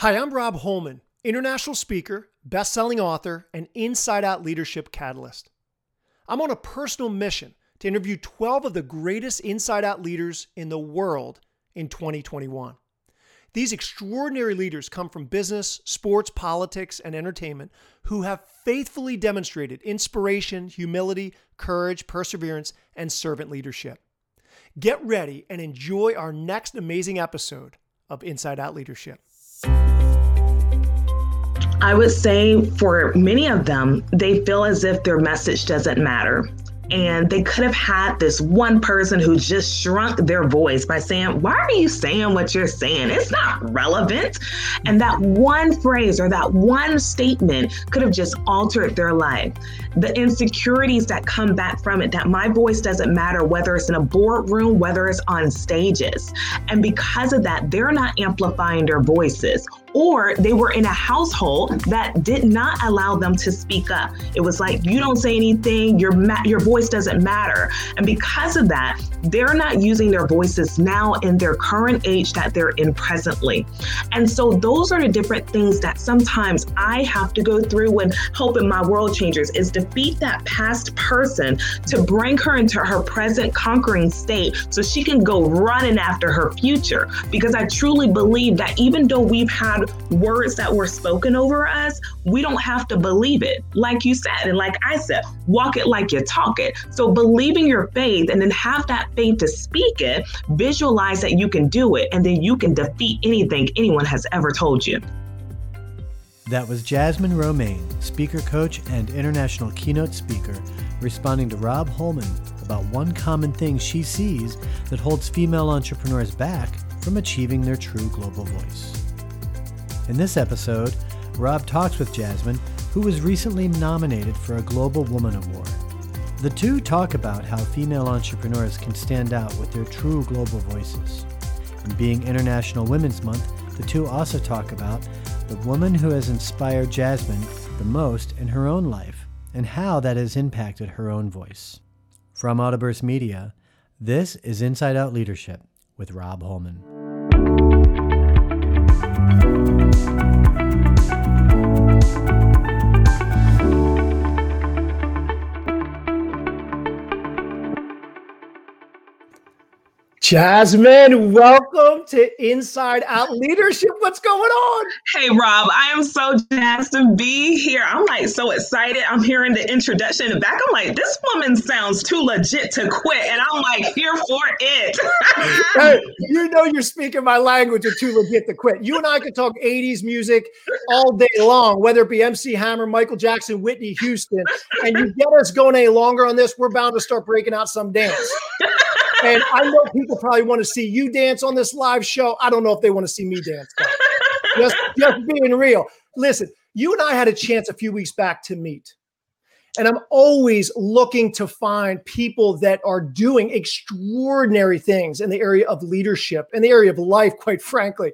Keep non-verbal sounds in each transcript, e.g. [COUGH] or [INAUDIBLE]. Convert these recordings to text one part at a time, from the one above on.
Hi, I'm Rob Holman, international speaker, best selling author, and inside out leadership catalyst. I'm on a personal mission to interview 12 of the greatest inside out leaders in the world in 2021. These extraordinary leaders come from business, sports, politics, and entertainment who have faithfully demonstrated inspiration, humility, courage, perseverance, and servant leadership. Get ready and enjoy our next amazing episode of Inside Out Leadership. I would say for many of them, they feel as if their message doesn't matter. And they could have had this one person who just shrunk their voice by saying, Why are you saying what you're saying? It's not relevant. And that one phrase or that one statement could have just altered their life. The insecurities that come back from it, that my voice doesn't matter, whether it's in a boardroom, whether it's on stages. And because of that, they're not amplifying their voices or they were in a household that did not allow them to speak up. It was like you don't say anything, your ma- your voice doesn't matter. And because of that, they're not using their voices now in their current age that they're in presently. And so those are the different things that sometimes I have to go through when helping my world changers is defeat that past person to bring her into her present conquering state so she can go running after her future because I truly believe that even though we've had words that were spoken over us, we don't have to believe it. Like you said, and like I said, walk it like you talk it. So believing your faith and then have that faith to speak it, visualize that you can do it, and then you can defeat anything anyone has ever told you. That was Jasmine Romaine, speaker coach and international keynote speaker, responding to Rob Holman about one common thing she sees that holds female entrepreneurs back from achieving their true global voice. In this episode, Rob talks with Jasmine, who was recently nominated for a Global Woman Award. The two talk about how female entrepreneurs can stand out with their true global voices. And being International Women's Month, the two also talk about the woman who has inspired Jasmine the most in her own life and how that has impacted her own voice. From Audioburst Media, this is Inside Out Leadership with Rob Holman. Jasmine, welcome to Inside Out Leadership. What's going on? Hey, Rob, I am so jazzed to be here. I'm like so excited. I'm hearing the introduction in the back. I'm like, this woman sounds too legit to quit. And I'm like, here for it. [LAUGHS] hey, you know, you're speaking my language of too legit to quit. You and I could talk 80s music all day long, whether it be MC Hammer, Michael Jackson, Whitney Houston. And you get us going any longer on this, we're bound to start breaking out some dance and I know people probably want to see you dance on this live show. I don't know if they want to see me dance. Just, just being real. Listen, you and I had a chance a few weeks back to meet. And I'm always looking to find people that are doing extraordinary things in the area of leadership, in the area of life, quite frankly.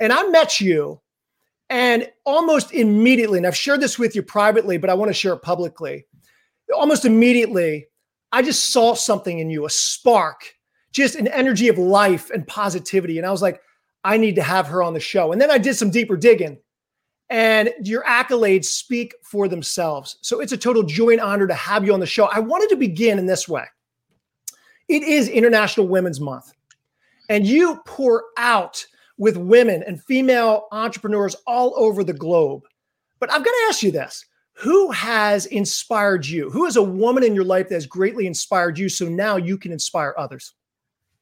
And I met you, and almost immediately, and I've shared this with you privately, but I want to share it publicly. Almost immediately, I just saw something in you, a spark, just an energy of life and positivity. And I was like, I need to have her on the show. And then I did some deeper digging, and your accolades speak for themselves. So it's a total joy and honor to have you on the show. I wanted to begin in this way it is International Women's Month, and you pour out with women and female entrepreneurs all over the globe. But I've got to ask you this who has inspired you? Who is a woman in your life that has greatly inspired you so now you can inspire others?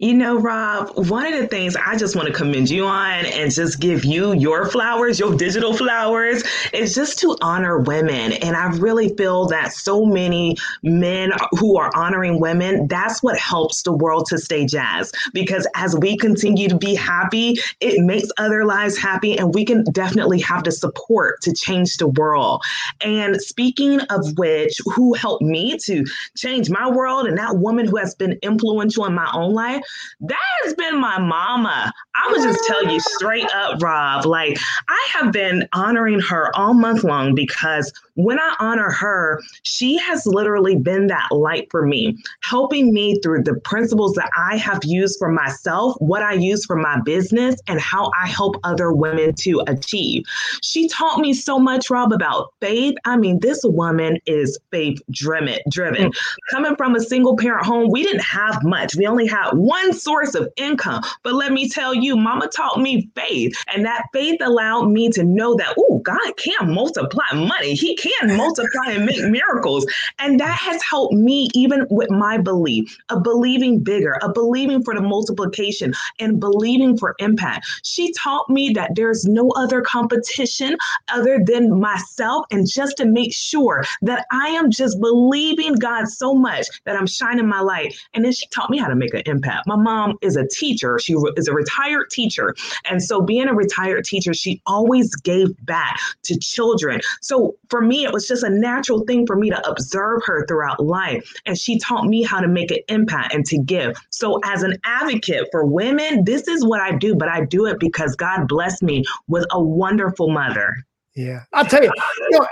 You know, Rob, one of the things I just want to commend you on and just give you your flowers, your digital flowers, is just to honor women. And I really feel that so many men who are honoring women, that's what helps the world to stay jazz. Because as we continue to be happy, it makes other lives happy. And we can definitely have the support to change the world. And speaking of which, who helped me to change my world and that woman who has been influential in my own life that has been my mama. I would just tell you straight up, Rob. Like, I have been honoring her all month long because when I honor her, she has literally been that light for me, helping me through the principles that I have used for myself, what I use for my business, and how I help other women to achieve. She taught me so much, Rob, about faith. I mean, this woman is faith driven. Driven. Mm. Coming from a single parent home, we didn't have much. We only had one source of income. But let me tell you, Mama taught me faith, and that faith allowed me to know that, oh, God can multiply money. He can multiply and make miracles. And that has helped me, even with my belief, a believing bigger, a believing for the multiplication, and believing for impact. She taught me that there's no other competition other than myself, and just to make sure that I am just believing God so much that I'm shining my light. And then she taught me how to make an impact. My mom is a teacher, she is a retired teacher. And so, being a retired teacher, she always gave back to children. So, for me, it was just a natural thing for me to observe her throughout life. And she taught me how to make an impact and to give. So, as an advocate for women, this is what I do, but I do it because God blessed me with a wonderful mother. Yeah. I'll tell you, you know,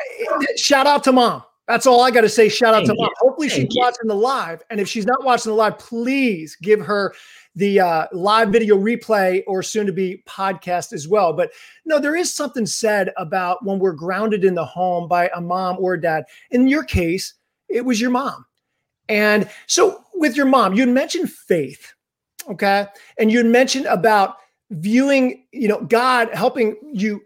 shout out to mom. That's all I got to say. Shout out Thank to mom. Hopefully Thank she's you. watching the live. And if she's not watching the live, please give her the uh, live video replay or soon to be podcast as well. But no, there is something said about when we're grounded in the home by a mom or a dad. In your case, it was your mom. And so with your mom, you'd mentioned faith. Okay. And you'd mentioned about viewing, you know, God helping you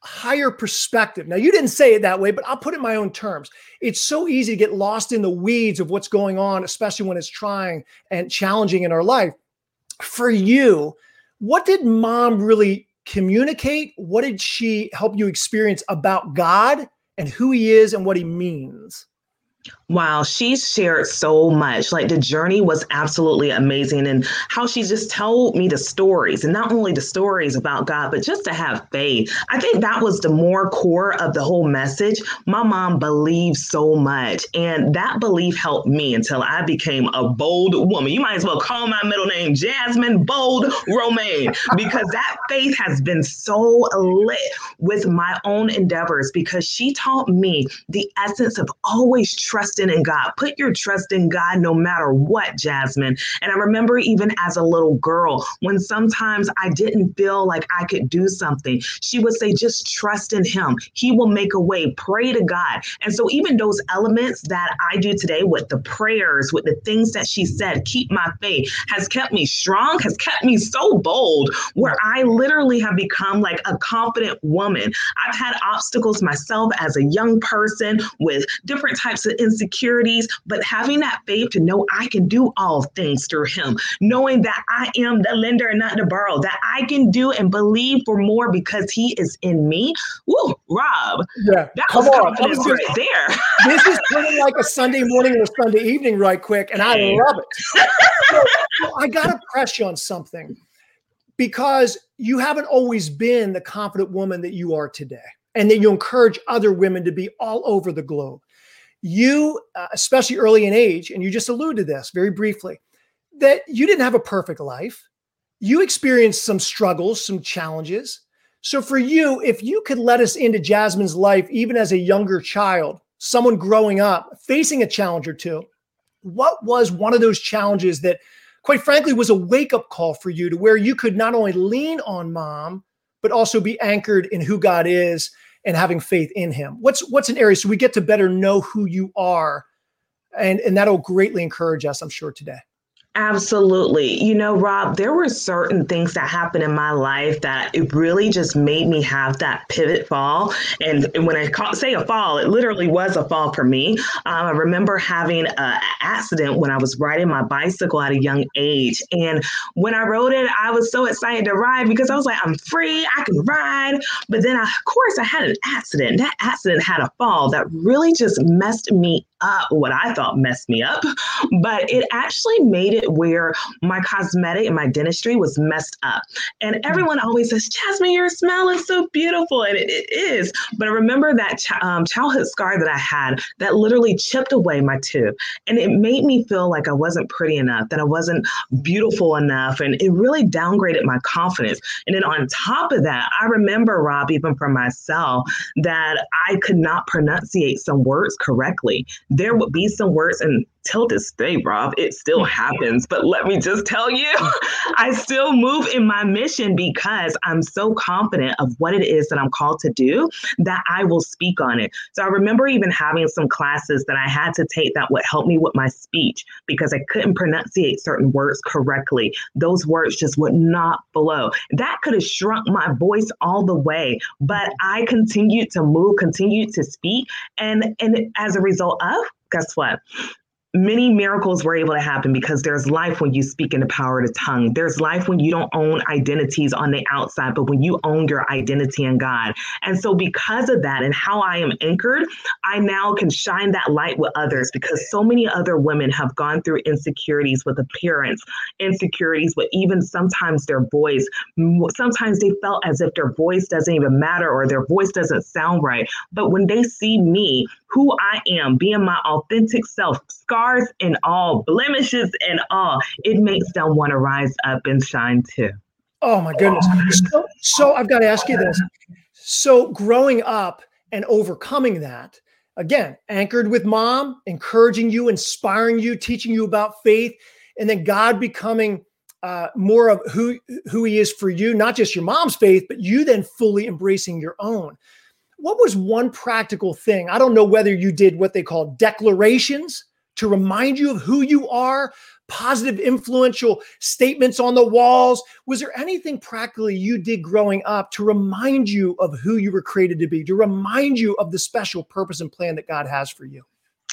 higher perspective. Now, you didn't say it that way, but I'll put it in my own terms. It's so easy to get lost in the weeds of what's going on, especially when it's trying and challenging in our life. For you, what did mom really communicate? What did she help you experience about God and who he is and what he means? Wow, she shared so much. Like the journey was absolutely amazing, and how she just told me the stories, and not only the stories about God, but just to have faith. I think that was the more core of the whole message. My mom believed so much, and that belief helped me until I became a bold woman. You might as well call my middle name Jasmine Bold Romaine, because that faith has been so lit with my own endeavors because she taught me the essence of always trusting in God. Put your trust in God no matter what, Jasmine. And I remember even as a little girl, when sometimes I didn't feel like I could do something, she would say, just trust in Him. He will make a way. Pray to God. And so, even those elements that I do today with the prayers, with the things that she said, keep my faith, has kept me strong, has kept me so bold, where I literally have become like a confident woman. I've had obstacles myself as a young person with different types of insecurities, but having that faith to know I can do all things through him, knowing that I am the lender and not the borrower, that I can do and believe for more because he is in me. Woo, Rob. Yeah. That Come was on. confidence right there. this is turning like a Sunday morning or Sunday evening right quick, and I love it. so, so I got to press you on something because you haven't always been the confident woman that you are today and that you encourage other women to be all over the globe you, uh, especially early in age, and you just alluded to this very briefly, that you didn't have a perfect life. You experienced some struggles, some challenges. So, for you, if you could let us into Jasmine's life, even as a younger child, someone growing up, facing a challenge or two, what was one of those challenges that, quite frankly, was a wake up call for you to where you could not only lean on mom, but also be anchored in who God is and having faith in him. What's what's an area so we get to better know who you are and and that'll greatly encourage us i'm sure today Absolutely. You know, Rob, there were certain things that happened in my life that it really just made me have that pivot fall. And, when I call, say a fall, it literally was a fall for me. Um, I remember having an accident when I was riding my bicycle at a young age. And when I rode it, I was so excited to ride because I was like, I'm free, I can ride. But then, I, of course, I had an accident. That accident had a fall that really just messed me up what I thought messed me up, but it actually made it where my cosmetic and my dentistry was messed up. And mm. everyone always says, Jasmine, your smile is so beautiful. And it, it is. But I remember that ch- um, childhood scar that I had that literally chipped away my tooth. And it made me feel like I wasn't pretty enough, that I wasn't beautiful enough. And it really downgraded my confidence. And then on top of that, I remember, Rob, even for myself, that I could not pronunciate some words correctly. There would be some words, and till this day, Rob, it still happens. But let me just tell you, [LAUGHS] I still move in my mission because I'm so confident of what it is that I'm called to do that I will speak on it. So I remember even having some classes that I had to take that would help me with my speech because I couldn't pronunciate certain words correctly. Those words just would not flow. That could have shrunk my voice all the way, but I continued to move, continued to speak. And, and as a result of, guess what? Many miracles were able to happen because there's life when you speak in the power of the tongue. There's life when you don't own identities on the outside, but when you own your identity in God. And so, because of that and how I am anchored, I now can shine that light with others because so many other women have gone through insecurities with appearance, insecurities with even sometimes their voice. Sometimes they felt as if their voice doesn't even matter or their voice doesn't sound right. But when they see me, who I am, being my authentic self, scars and all, blemishes and all, it makes them want to rise up and shine too. Oh my goodness. So, so I've got to ask you this. So growing up and overcoming that, again, anchored with mom, encouraging you, inspiring you, teaching you about faith, and then God becoming uh, more of who who He is for you, not just your mom's faith, but you then fully embracing your own what was one practical thing? I don't know whether you did what they call declarations to remind you of who you are, positive, influential statements on the walls. Was there anything practically you did growing up to remind you of who you were created to be, to remind you of the special purpose and plan that God has for you?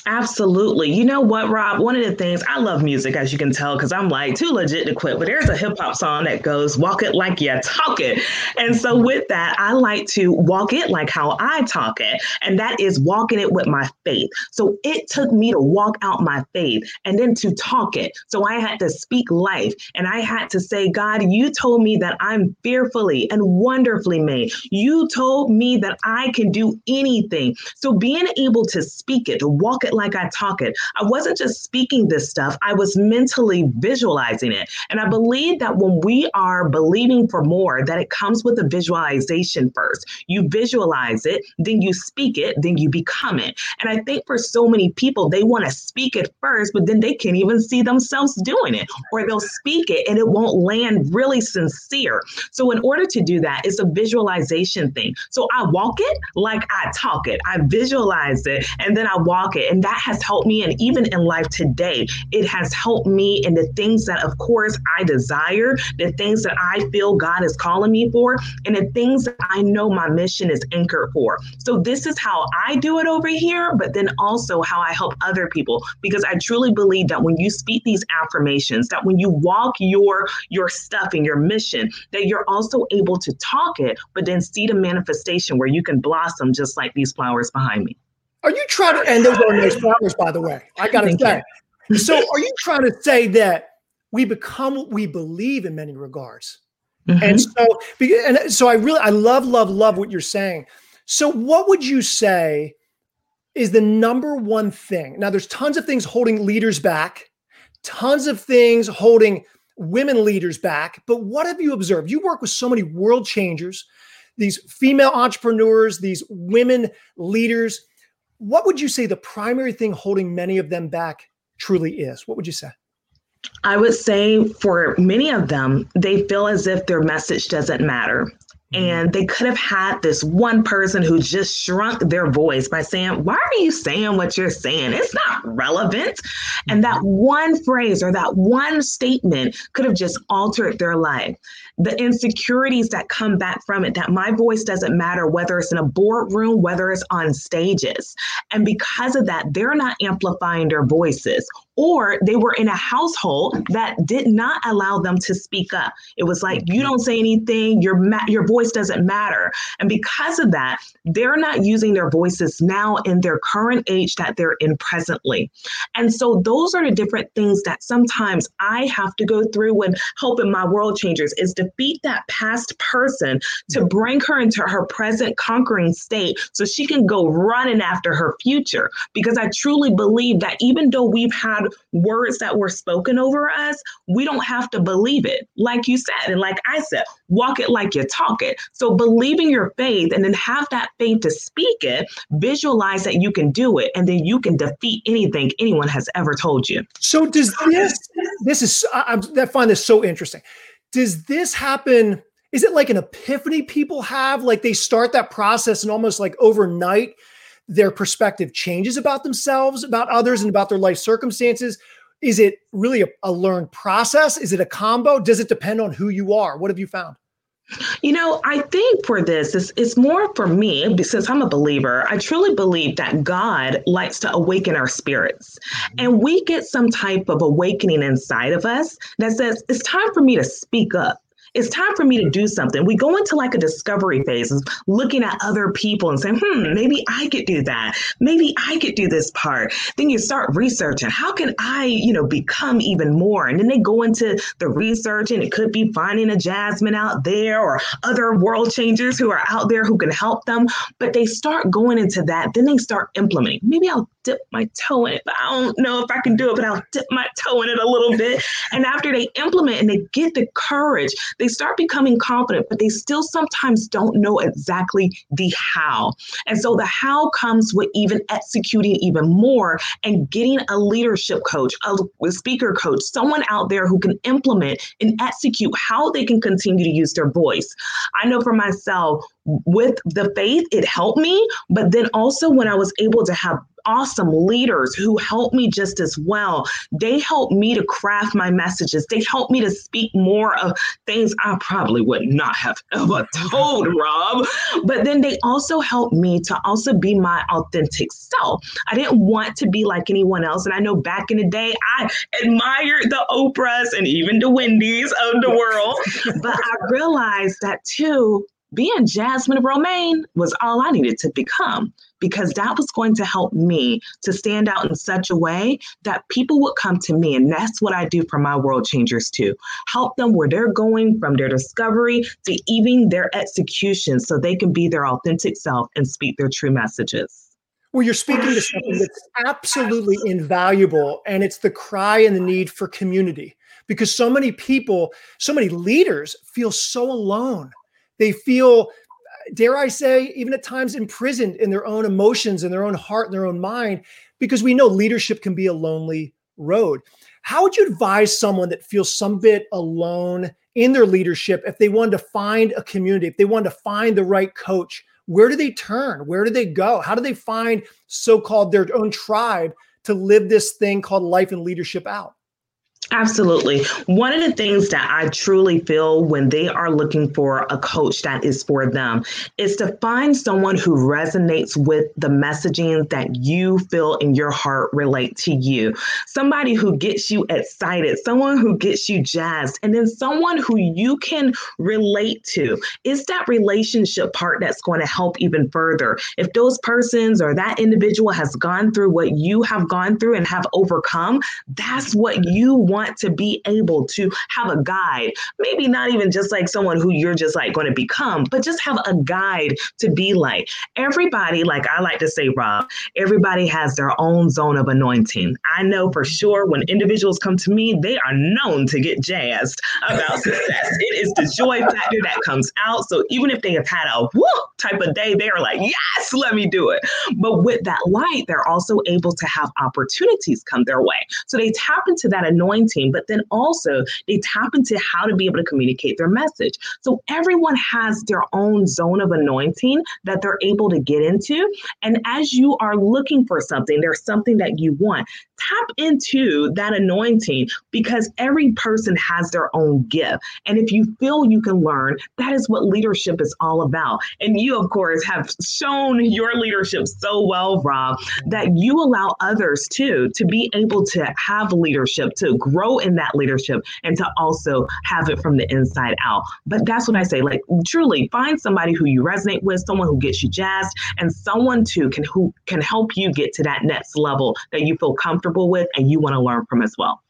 Absolutely. You know what, Rob? One of the things I love music, as you can tell, because I'm like too legit to quit. But there's a hip hop song that goes, Walk it like you talk it. And so, mm-hmm. with that, I like to walk it like how I talk it. And that is walking it with my faith. So, it took me to walk out my faith and then to talk it. So, I had to speak life and I had to say, God, you told me that I'm fearfully and wonderfully made. You told me that I can do anything. So, being able to speak it, to walk it like I talk it. I wasn't just speaking this stuff, I was mentally visualizing it. And I believe that when we are believing for more, that it comes with a visualization first. You visualize it, then you speak it, then you become it. And I think for so many people, they want to speak it first, but then they can't even see themselves doing it, or they'll speak it and it won't land really sincere. So, in order to do that, it's a visualization thing. So, I walk it like I talk it, I visualize it, and then I walk it. And that has helped me. And even in life today, it has helped me in the things that, of course, I desire, the things that I feel God is calling me for, and the things that I know my mission is anchored for. So, this is how I do it over here, but then also how I help other people, because I truly believe that when you speak these affirmations, that when you walk your your stuff and your mission, that you're also able to talk it, but then see the manifestation where you can blossom just like these flowers behind me. Are you trying to, and those are nice flowers, by the way. I got to say. You. So, are you trying to say that we become what we believe in many regards? Mm-hmm. And so, and so I really, I love, love, love what you're saying. So, what would you say is the number one thing? Now, there's tons of things holding leaders back, tons of things holding women leaders back. But what have you observed? You work with so many world changers, these female entrepreneurs, these women leaders what would you say the primary thing holding many of them back truly is? What would you say? I would say for many of them, they feel as if their message doesn't matter. Mm-hmm. And they could have had this one person who just shrunk their voice by saying, Why are you saying what you're saying? It's not relevant. And that mm-hmm. one phrase or that one statement could have just altered their life the insecurities that come back from it that my voice doesn't matter whether it's in a boardroom whether it's on stages and because of that they're not amplifying their voices or they were in a household that did not allow them to speak up. It was like, you mm-hmm. don't say anything, your, ma- your voice doesn't matter. And because of that, they're not using their voices now in their current age that they're in presently. And so those are the different things that sometimes I have to go through when helping my world changers is defeat that past person to mm-hmm. bring her into her present conquering state so she can go running after her future. Because I truly believe that even though we've had words that were spoken over us, we don't have to believe it. Like you said, and like I said, walk it like you talk it. So believing your faith and then have that faith to speak it, visualize that you can do it, and then you can defeat anything anyone has ever told you. So does this this is I, I find this so interesting. Does this happen? Is it like an epiphany people have? Like they start that process and almost like overnight their perspective changes about themselves, about others, and about their life circumstances? Is it really a, a learned process? Is it a combo? Does it depend on who you are? What have you found? You know, I think for this, it's, it's more for me, since I'm a believer, I truly believe that God likes to awaken our spirits. Mm-hmm. And we get some type of awakening inside of us that says, it's time for me to speak up it's time for me to do something. We go into like a discovery phase looking at other people and saying, hmm, maybe I could do that. Maybe I could do this part. Then you start researching, how can I, you know, become even more? And then they go into the research and it could be finding a Jasmine out there or other world changers who are out there who can help them. But they start going into that. Then they start implementing. Maybe I'll dip my toe in it. But I don't know if I can do it, but I'll dip my toe in it a little bit. And after they implement and they get the courage, they start becoming confident, but they still sometimes don't know exactly the how. And so the how comes with even executing even more and getting a leadership coach, a speaker coach, someone out there who can implement and execute how they can continue to use their voice. I know for myself, with the faith, it helped me. But then also when I was able to have awesome leaders who helped me just as well. They helped me to craft my messages. They helped me to speak more of things I probably would not have [LAUGHS] ever told Rob. But then they also helped me to also be my authentic self. I didn't want to be like anyone else. And I know back in the day, I admired the Oprahs and even the Wendy's of the world. but I realized that too, being Jasmine Romaine was all I needed to become because that was going to help me to stand out in such a way that people would come to me. And that's what I do for my world changers too. Help them where they're going from their discovery to even their execution so they can be their authentic self and speak their true messages. Well, you're speaking to something that's absolutely invaluable, and it's the cry and the need for community because so many people, so many leaders feel so alone. They feel dare I say, even at times imprisoned in their own emotions and their own heart and their own mind, because we know leadership can be a lonely road. How would you advise someone that feels some bit alone in their leadership if they wanted to find a community, if they wanted to find the right coach? Where do they turn? Where do they go? How do they find so called their own tribe to live this thing called life and leadership out? Absolutely. One of the things that I truly feel when they are looking for a coach that is for them is to find someone who resonates with the messaging that you feel in your heart relate to you. Somebody who gets you excited, someone who gets you jazzed, and then someone who you can relate to. Is that relationship part that's going to help even further? If those persons or that individual has gone through what you have gone through and have overcome, that's what you want want to be able to have a guide, maybe not even just like someone who you're just like going to become, but just have a guide to be like. Everybody, like I like to say, Rob, everybody has their own zone of anointing. I know for sure when individuals come to me, they are known to get jazzed about success. it is the joy factor that comes out. So even if they have had a whoop type of day, they are like, yes, let me do it. But with that light, they're also able to have opportunities come their way. So they tap into that anointing team, but then also they tap into how to be able to communicate their message. So everyone has their own zone of anointing that they're able to get into. And as you are looking for something, there's something that you want, tap into that anointing because every person has their own gift. And if you feel you can learn, that is what leadership is all about. And you, of course, have shown your leadership so well, Rob, that you allow others too to be able to have leadership, to grow in that leadership, and to also have it from the inside out. But that's what I say like, truly find somebody who you resonate with, someone who gets you jazzed, and someone too can who can help you get to that next level that you feel comfortable with and you want to learn from as well.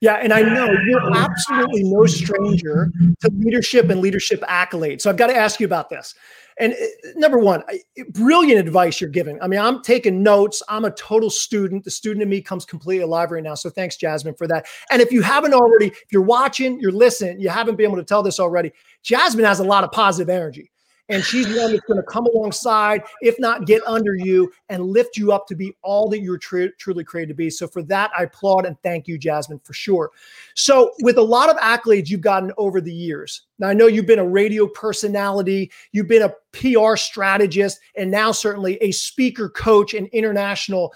Yeah, and I know you're absolutely no stranger to leadership and leadership accolades. So I've got to ask you about this. And uh, number one, brilliant advice you're giving. I mean, I'm taking notes. I'm a total student. The student in me comes completely alive right now. So thanks, Jasmine, for that. And if you haven't already, if you're watching, you're listening, you haven't been able to tell this already, Jasmine has a lot of positive energy and she's one that's going to come alongside, if not get under you and lift you up to be all that you're tr- truly created to be. So for that, I applaud and thank you, Jasmine, for sure. So with a lot of accolades you've gotten over the years, now I know you've been a radio personality, you've been a PR strategist, and now certainly a speaker, coach, and international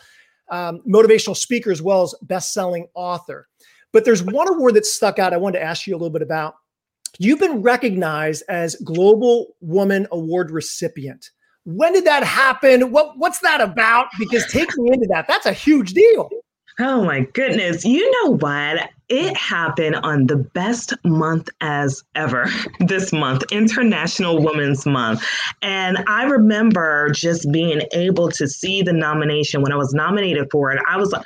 um, motivational speaker as well as best-selling author. But there's one award that stuck out. I wanted to ask you a little bit about You've been recognized as Global Woman Award recipient. When did that happen? What what's that about? Because take me into that. That's a huge deal. Oh my goodness. You know what? It happened on the best month as ever [LAUGHS] this month, International Women's Month. And I remember just being able to see the nomination when I was nominated for it. I was like,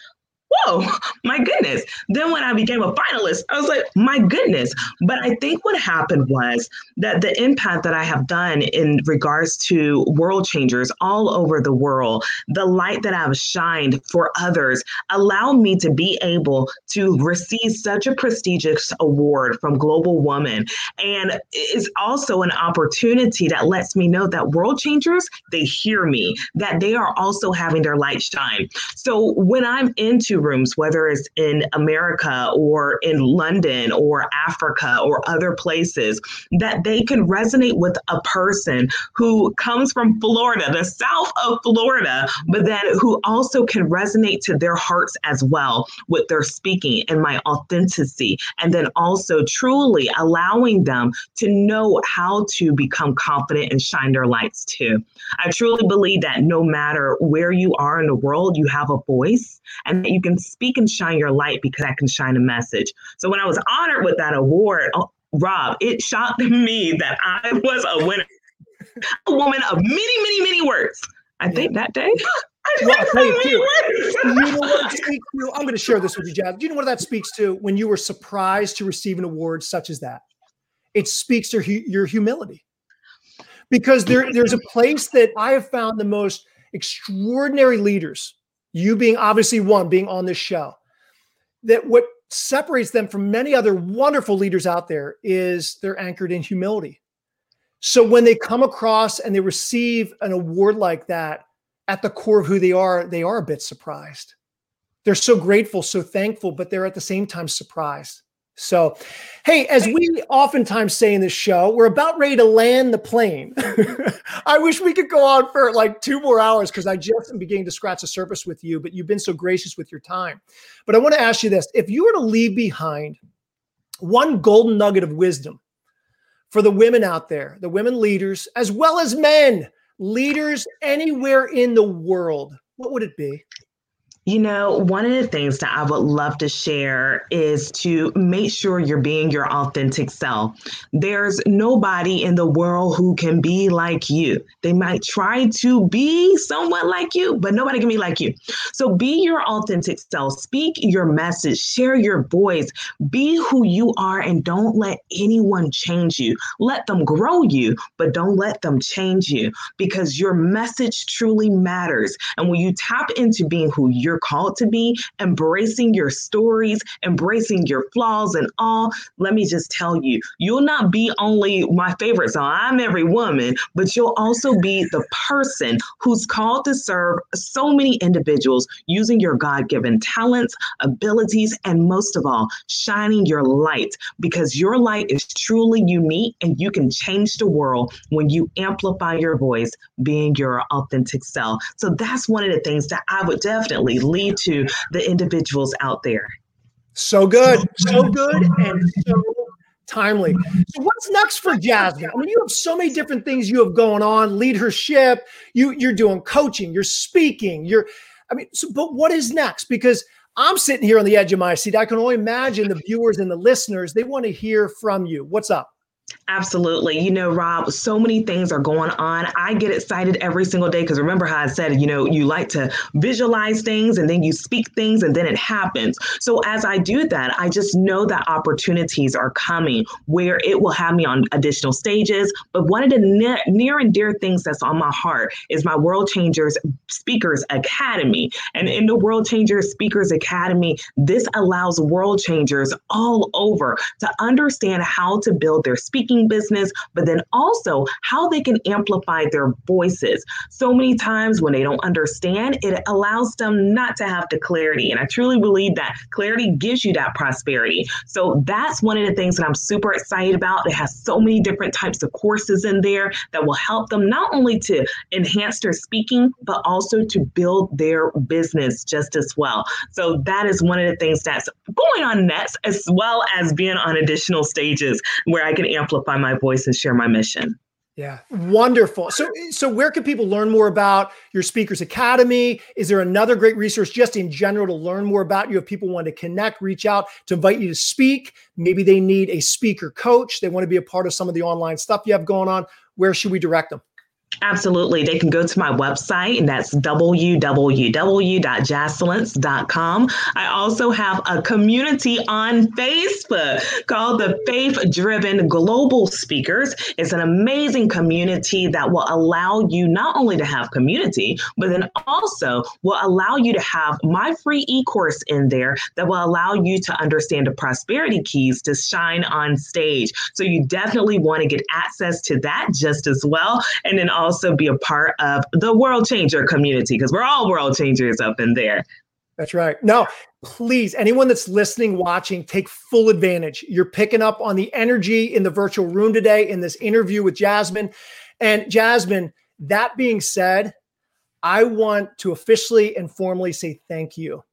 whoa, my goodness. Then when I became a finalist, I was like, my goodness. But I think what happened was that the impact that I have done in regards to world changers all over the world, the light that I've shined for others, allowed me to be able to receive such a prestigious award from Global Woman. And it's also an opportunity that lets me know that world changers, they hear me, that they are also having their light shine. So when I'm into rooms, whether it's in America or in London or Africa or other places, that they can resonate with a person who comes from Florida, the south of Florida, but then who also can resonate to their hearts as well with their speaking and my authenticity. And then also truly allowing them to know how to become confident and shine their lights too. I truly believe that no matter where you are in the world, you have a voice and that you can speak and shine your light because I can shine a message. So when I was honored with that award, oh, Rob, it shocked [LAUGHS] me that I was a winner, a woman of many, many, many words. I think that day. Well, I'll tell you, too, you know what speaks to? I'm going to share this with you, Jazz. Do you know what that speaks to when you were surprised to receive an award such as that? It speaks to hu- your humility. Because there, there's a place that I have found the most extraordinary leaders you being obviously one, being on this show, that what separates them from many other wonderful leaders out there is they're anchored in humility. So when they come across and they receive an award like that at the core of who they are, they are a bit surprised. They're so grateful, so thankful, but they're at the same time surprised. So, hey, as we oftentimes say in this show, we're about ready to land the plane. [LAUGHS] I wish we could go on for like two more hours because I just am beginning to scratch the surface with you, but you've been so gracious with your time. But I want to ask you this if you were to leave behind one golden nugget of wisdom for the women out there, the women leaders, as well as men, leaders anywhere in the world, what would it be? You know, one of the things that I would love to share is to make sure you're being your authentic self. There's nobody in the world who can be like you. They might try to be somewhat like you, but nobody can be like you. So be your authentic self, speak your message, share your voice, be who you are, and don't let anyone change you. Let them grow you, but don't let them change you because your message truly matters. And when you tap into being who you're you're called to be, embracing your stories, embracing your flaws and all. Let me just tell you, you'll not be only my favorite song, I'm every woman, but you'll also be the person who's called to serve so many individuals using your God given talents, abilities, and most of all, shining your light because your light is truly unique and you can change the world when you amplify your voice, being your authentic self. So that's one of the things that I would definitely lead to the individuals out there. So good, so good, and so timely. So what's next for Jasmine? I mean, you have so many different things you have going on, leadership, you you're doing coaching, you're speaking, you're I mean, so, but what is next? Because I'm sitting here on the edge of my seat. I can only imagine the viewers and the listeners, they want to hear from you. What's up? Absolutely. You know, Rob, so many things are going on. I get excited every single day because remember how I said, you know, you like to visualize things and then you speak things and then it happens. So as I do that, I just know that opportunities are coming where it will have me on additional stages. But one of the ne- near and dear things that's on my heart is my World Changers Speakers Academy. And in the World Changers Speakers Academy, this allows world changers all over to understand how to build their speaking business, but then also how they can amplify their voices. So many times when they don't understand, it allows them not to have the clarity. And I truly believe that clarity gives you that prosperity. So that's one of the things that I'm super excited about. It has so many different types of courses in there that will help them not only to enhance their speaking, but also to build their business just as well. So that is one of the things that's going on next, as well as being on additional stages where I can amplify my voice and share my mission. Yeah, wonderful. So, so where can people learn more about your Speakers Academy? Is there another great resource just in general to learn more about you? If people want to connect, reach out to invite you to speak, maybe they need a speaker coach, they want to be a part of some of the online stuff you have going on. Where should we direct them? Absolutely. They can go to my website, and that's www.jaslence.com. I also have a community on Facebook called the Faith Driven Global Speakers. It's an amazing community that will allow you not only to have community, but then also will allow you to have my free e course in there that will allow you to understand the prosperity keys to shine on stage. So you definitely want to get access to that just as well. And then also be a part of the World Changer community because we're all world changers up in there. That's right. No, please, anyone that's listening, watching, take full advantage. You're picking up on the energy in the virtual room today in this interview with Jasmine. And Jasmine, that being said, I want to officially and formally say thank you.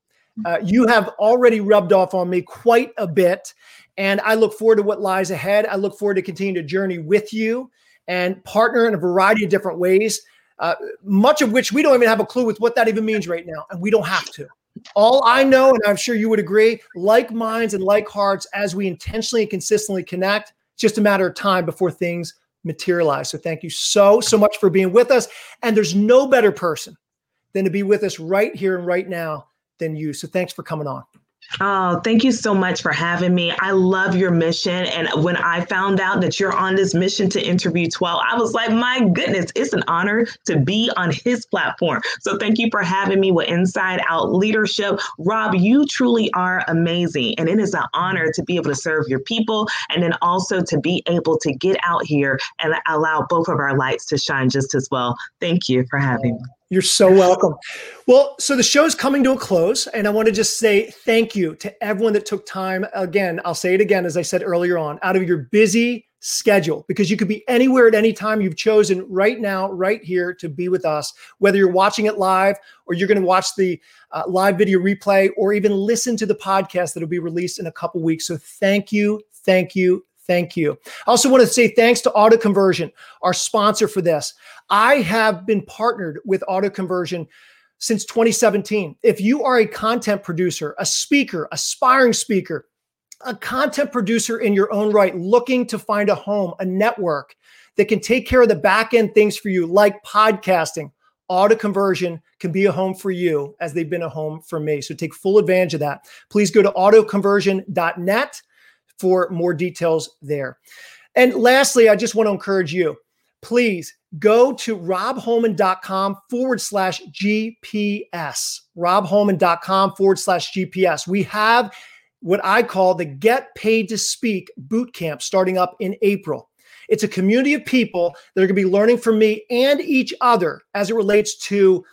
Uh, you have already rubbed off on me quite a bit, and I look forward to what lies ahead. I look forward to continue to journey with you and partner in a variety of different ways, uh, much of which we don't even have a clue with what that even means right now. And we don't have to. All I know, and I'm sure you would agree, like minds and like hearts, as we intentionally and consistently connect, it's just a matter of time before things materialize. So thank you so, so much for being with us. And there's no better person than to be with us right here and right now than you. So thanks for coming on. Oh, thank you so much for having me. I love your mission. And when I found out that you're on this mission to interview 12, I was like, my goodness, it's an honor to be on his platform. So thank you for having me with Inside Out Leadership. Rob, you truly are amazing. And it is an honor to be able to serve your people and then also to be able to get out here and allow both of our lights to shine just as well. Thank you for having me. You're so welcome. Well, so the show's coming to a close, and I want to just say thank you to everyone that took time. Again, I'll say it again, as I said earlier on, out of your busy schedule, because you could be anywhere at any time. You've chosen right now, right here, to be with us, whether you're watching it live or you're going to watch the uh, live video replay or even listen to the podcast that'll be released in a couple weeks. So thank you, thank you, Thank you. I also want to say thanks to Auto Conversion, our sponsor for this. I have been partnered with Auto Conversion since 2017. If you are a content producer, a speaker, aspiring speaker, a content producer in your own right, looking to find a home, a network that can take care of the back end things for you, like podcasting, auto conversion can be a home for you as they've been a home for me. So take full advantage of that. Please go to autoconversion.net for more details there. And lastly, I just want to encourage you please go to robholman.com forward slash GPS. robholman.com forward slash GPS. We have what I call the Get Paid to Speak boot camp starting up in April. It's a community of people that are going to be learning from me and each other as it relates to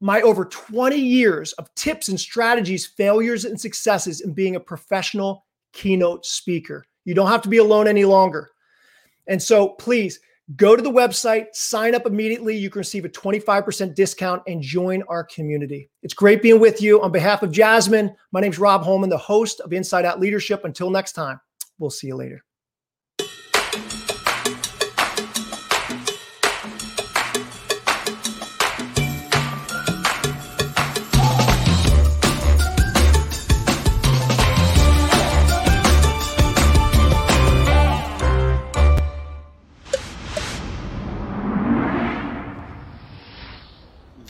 my over 20 years of tips and strategies, failures and successes in being a professional keynote speaker. You don't have to be alone any longer. And so please Go to the website, sign up immediately. You can receive a 25% discount and join our community. It's great being with you. On behalf of Jasmine, my name is Rob Holman, the host of Inside Out Leadership. Until next time, we'll see you later.